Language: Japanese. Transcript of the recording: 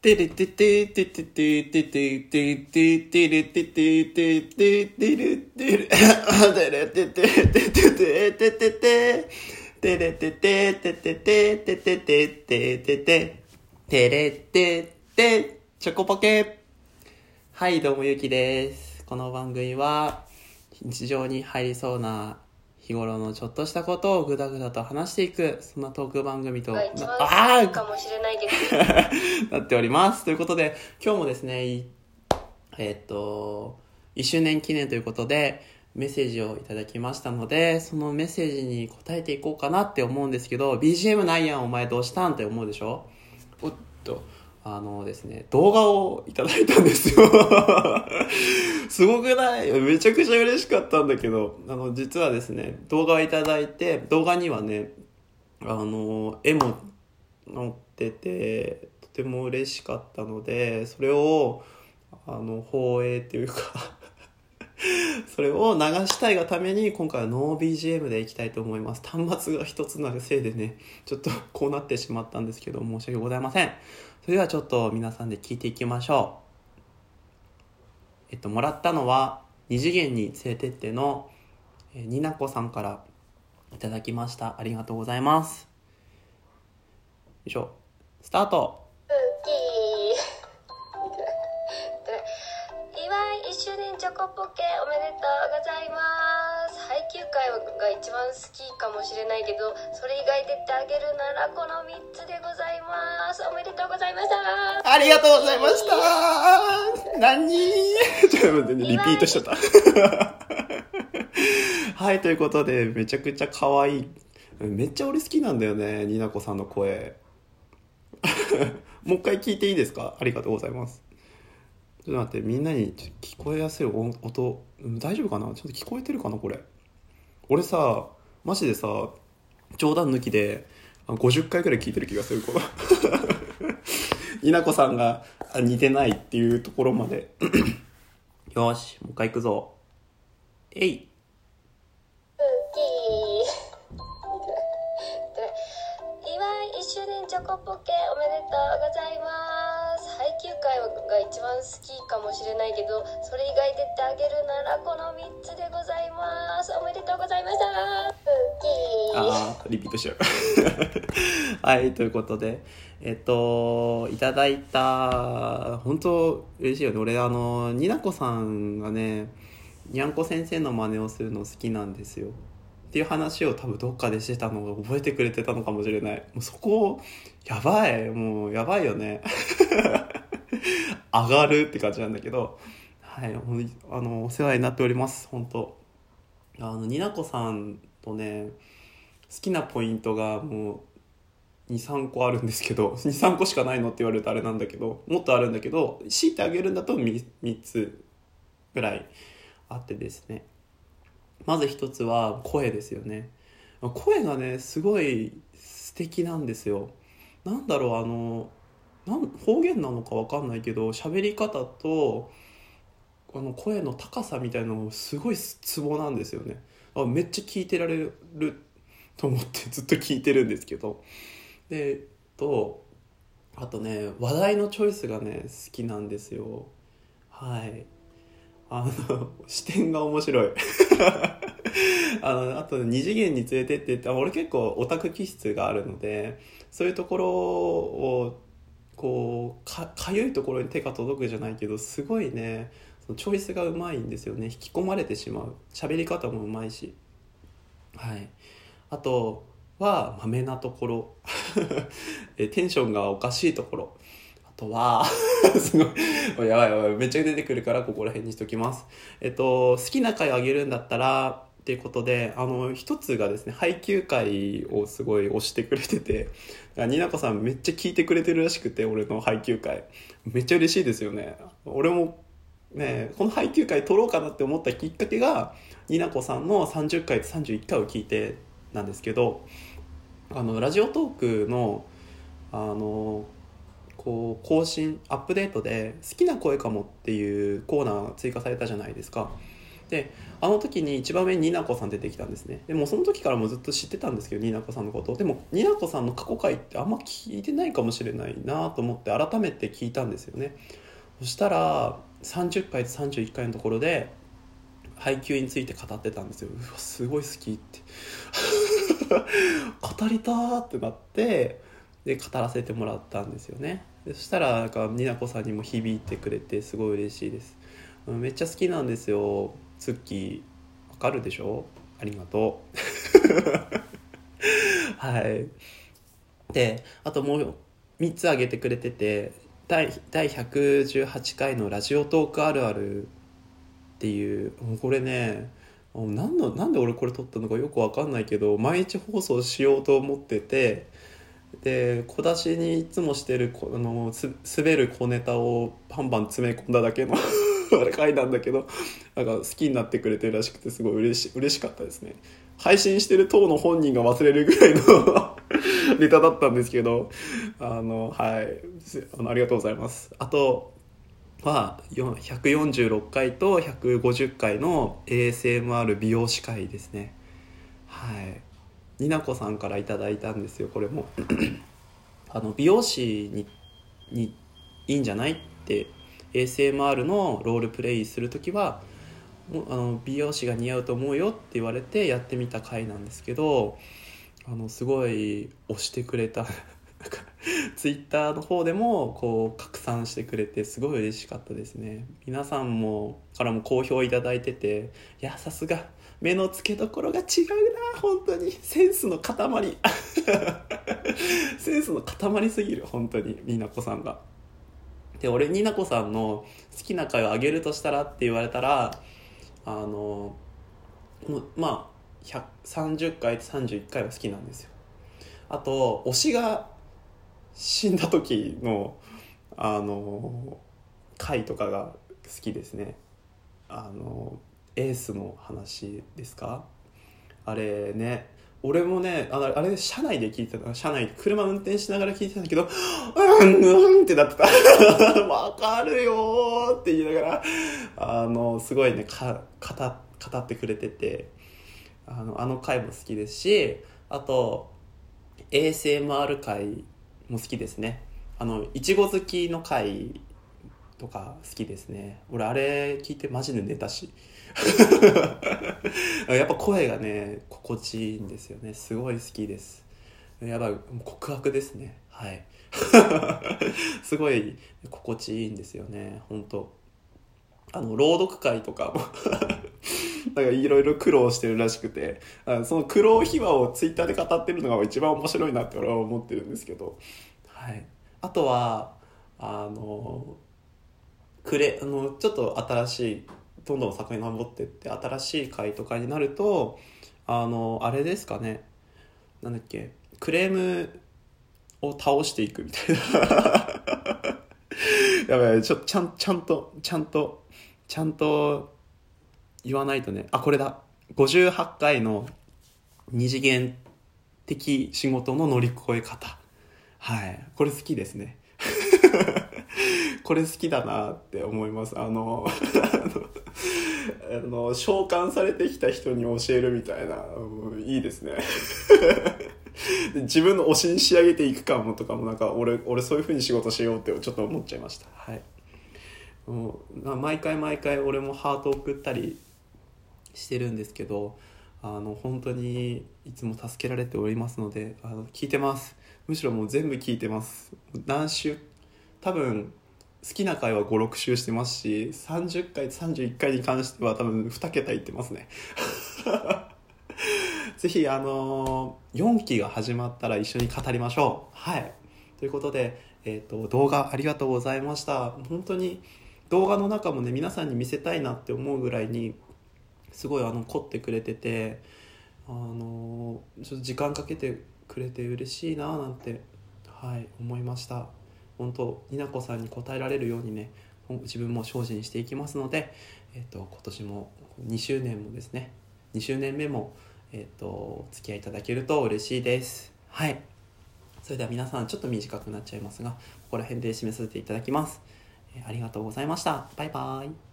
てれててててててててててれてててててれてれてれてててててててててれてててててててててててててれててチョコポケはいどうもゆきですこの番組は日常に入りそうな日頃のちょっとしたことをぐだぐだと話していくそんなトーク番組とが一番あ好きかもしれないけど なっております。ということで、今日もですね、いえーっと、1周年記念ということで、メッセージをいただきましたので、そのメッセージに答えていこうかなって思うんですけど、BGM ないやん、お前どうしたんって思うでしょ？おっと、あのですね、動画をいただいたんですよ。すごくない？めちゃくちゃ嬉しかったんだけど、あの、実はですね、動画をいただいて、動画にはね、あの、絵も載っててとても嬉しかったのでそれをあの放映っていうか それを流したいがために今回はノー BGM でいきたいと思います。端末が一つなるせいでねちょっと こうなってしまったんですけど申し訳ございません。それではちょっと皆さんで聞いていきましょう。えっともらったのは二次元に連れてってのえーになこさんからいただきました。ありがとうございます。よいしょ。スタート。チョコポケおめでとうございます配給会が一番好きかもしれないけどそれ以外出てあげるならこの3つでございますおめでとうございましたありがとうございました何？ちょっと待ってね、リピートしちゃった。はい、ということで、めちゃくちゃ可愛い。めっちゃ俺好きなんだよね、になこさんの声。もう一回聞いていいですか？ありがとうございます。ちょっと待って、みんなに聞こえやすい音音、うん大丈夫かな？ちょっと聞こえてるかなこれ？俺さ、マジでさ、冗談抜きで、あ50回くらい聞いてる気がする、この。稲子さんがあ似てないっていうところまで。よしもう一回行くぞ。えい。祝い1周年チョコポケおめでとうございます配給会が一番好きかもしれないけどそれ以外出てあげるならこの3つでございます。おめでとうございました。あーリピートしちゃう。はいということでえっといただいた本当嬉しいよね。俺あのになこさんがねにゃんこ先生の真似をするの好きなんですよ。っていう話を多分どっかでしてたのを覚えてくれてたのかもしれない。もうそこやばい。もうやばいよね上がるって感じなんだけどはいあのお世話になっております本当。あのになこさんとね好きなポイントがもう23個あるんですけど 23個しかないのって言われるとあれなんだけどもっとあるんだけど強いてあげるんだと 3, 3つぐらいあってですね。まず一つは声ですよね。声がねすごい素敵なんですよ。なんだろうあのなん方言なのかわかんないけど喋り方とあの声の高さみたいなのがすごいツボなんですよね。あめっちゃ聞いてられると思って ずっと聞いてるんですけど。でえっとあとね話題のチョイスがね好きなんですよ。はい。あの 視点が面白い。あのあと二次元に連れてってって俺結構オタク気質があるのでそういうところをこうかゆいところに手が届くじゃないけどすごいねそのチョイスがうまいんですよね。引き込まれてしまう。喋り方もうまいし。はい。あとはまめなところ。えテンションがおかしいところ。あとは すごい。やばいやばい。めっちゃ出てくるからここら辺にしときます。えっと好きな回あげるんだったらっていうことであの一つがですね配給会をすごい推してくれててになこさんめっちゃ聞いてくれてるらしくて俺の配給会。めっちゃ嬉しいですよね。俺もねこの配給会取ろうかなって思ったきっかけがになこさんの30回と31回を聞いてなんですけどあのラジオトークのあのこう更新アップデートで「好きな声かも」っていうコーナー追加されたじゃないですか。であの時に一番上にニナコさん出てきたんですね。でもその時からもずっと知ってたんですけどニナコさんのことでもニナコさんの過去回ってあんま聞いてないかもしれないなと思って改めて聞いたんですよね。そしたら30回と31回のところで配給について語ってたんですよ。うわすごい好きって。語りたーってなってで語らせてもらったんですよね。そしたらなんかになこさんにも響いてくれてすごい嬉しいです。めっちゃ好きなんですよ。ツッキーわかるでしょ？ありがとう。はい。であともう3つ挙げてくれてて第第118回の「ラジオトークあるある」っていうもうこれねもう何のなんで俺これ撮ったのかよく分かんないけど毎日放送しようと思っててで小出しにいつもしてるこのす滑る小ネタをバンバン詰め込んだだけの あれ回なんだけどなんか好きになってくれてるらしくてすごい嬉し嬉しかったですね。配信してる当の本人が忘れるぐらいの ネタだったんですけどあのはい。あのありがとうございます。あとは146回と150回の ASMR 美容師会ですね。はい。になこさんからいただいたんですよこれも。あの美容師ににいいんじゃないって ASMR のロールプレイする時はもあの美容師が似合うと思うよって言われてやってみた回なんですけどあのすごい押してくれた。なんかツイッターの方でもこう拡散してくれてすごい嬉しかったですね。皆さんもからも好評いただいてていやさすが目の付けどころが違うな本当に。センスの塊。センスの塊すぎる本当にになこさんが。で俺になこさんの好きな回をあげるとしたらって言われたらあのまあ130回と31回は好きなんですよ。あと推しが死んだ時のあの回とかが好きですね。あのエースの話ですか？あれね俺もねああれ車内で聞いてた車内で車運転しながら聞いてたんだけどうんうんってなってた。わかるよー。って言いながらあのすごいねか語語ってくれててあのあの回も好きですしあと ASMR 回も好きですね。あのいちご好きの回とか好きですね。俺あれ聞いてマジで寝たし。やっぱ声がね心地いいんですよね。すごい好きです。やばい告白ですね。はい。すごい心地いいんですよね。本当。あの朗読会とかも。なんかいろいろ苦労してるらしくて。その苦労秘話をツイッターで語ってるのが一番面白いなって俺は思ってるんですけど、はい、あとはあのくれあのちょっと新しいどんどん遡ってって新しい回とかになるとあのあれですかね。なんだっけ。クレームを倒していくみたいな。やばいちょちゃんちゃんとちゃんとちゃんと言わないとね。あこれだ。58回の二次元的仕事の乗り越え方。はい。これ好きですね。これ好きだなって思います。あの あの召喚されてきた人に教えるみたいな、うんいいですね。自分の推しに仕上げていく感もとかもなんか俺俺そういう風に仕事しようってちょっと思っちゃいました。はい。もう毎回毎回俺もハート送ったりしてるんですけどあの本当にいつも助けられておりますのであの聞いてます。むしろもう全部聞いてます。何週多分好きな回は56週してますし30回31回に関しては多分2桁いってますね。ぜひあの4期が始まったら一緒に語りましょう。はい。ということで、えー、と動画ありがとうございました。本当に動画の中もね皆さんに見せたいなって思うぐらいにすごいあの凝ってくれててあのちょっと時間かけてくれて嬉しいななんてはい思いました。本当にな子さんに答えられるようにね自分も精進していきますので、えっと今年も2周年もですね2周年目も、えっとお付き合いいただけると嬉しいです。はい。それでは皆さんちょっと短くなっちゃいますがここら辺で締めさせていただきます。えーありがとうございました。バイバーイ。